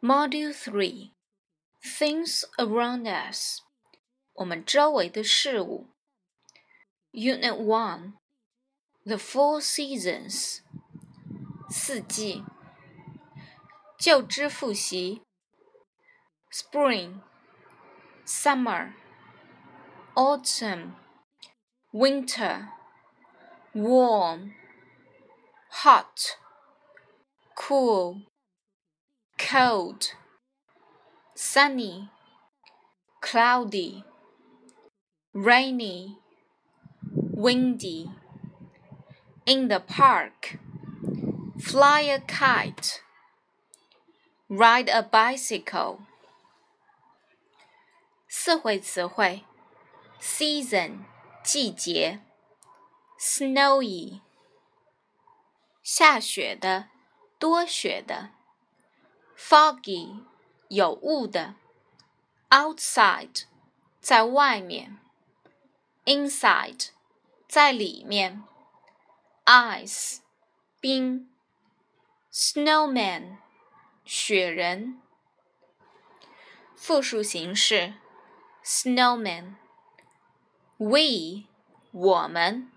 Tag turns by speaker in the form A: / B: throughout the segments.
A: Module 3 Things Around Us 我们周围的事物 Unit 1 The Four Seasons 四季就知复习 Spring Summer Autumn Winter Warm Hot Cool cold, sunny, cloudy, rainy, windy. In the park, fly a kite, ride a bicycle. 四会词汇：season 季节，snowy 下雪的，多雪的。 foggy 有雾的，outside 在外面，inside 在里面，ice 冰，snowman 雪人。复数形式，snowman。we 我们，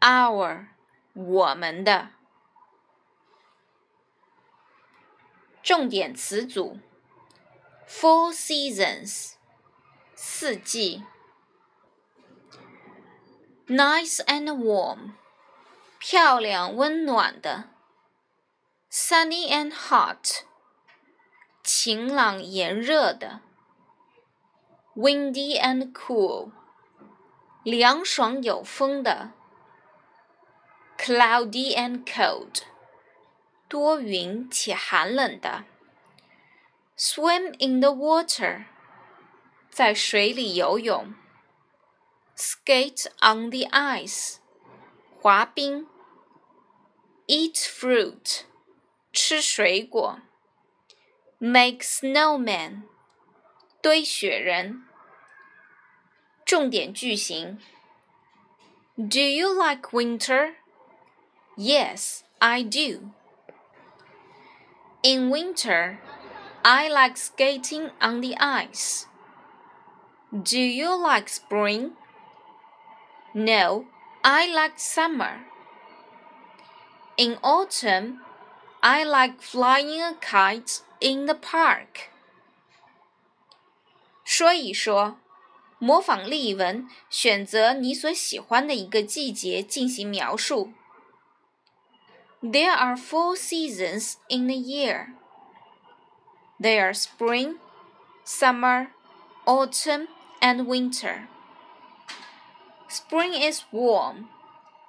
A: our 我们的。 重点词组：four seasons，四季；nice and warm，漂亮温暖的；sunny and hot，晴朗炎热的；windy and cool，凉爽有风的；cloudy and cold。 多云且寒冷的。Swim in the water，在水里游泳。Skate on the ice，滑冰。Eat fruit，吃水果。Make snowman，堆雪人。重点句型：Do you like winter? Yes, I do. In winter, I like skating on the ice. Do you like spring? No, I like summer. In autumn, I like flying a kite in the park. 说一说，模仿例文，选择你所喜欢的一个季节进行描述。 There are four seasons in a year. They are spring, summer, autumn, and winter. Spring is warm,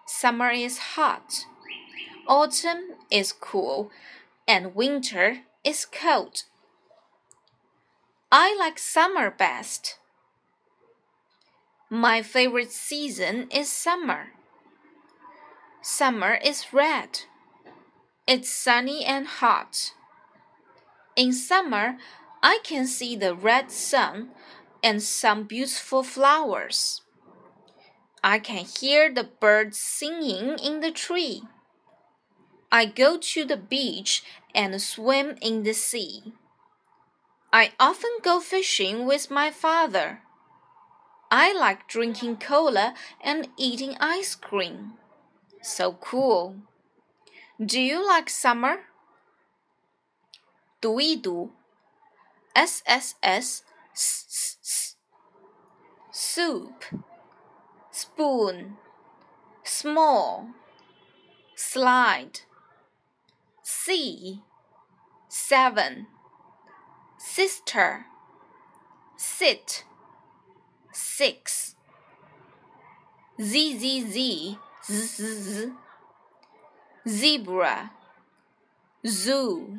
A: summer is hot, autumn is cool, and winter is cold. I like summer best. My favorite season is summer. Summer is red. It's sunny and hot. In summer, I can see the red sun and some beautiful flowers. I can hear the birds singing in the tree. I go to the beach and swim in the sea. I often go fishing with my father. I like drinking cola and eating ice cream. So cool. Do you like summer? 读一读，s s s s s soup spoon small slide sea seven sister sit six z z z z z z zebra, zoo.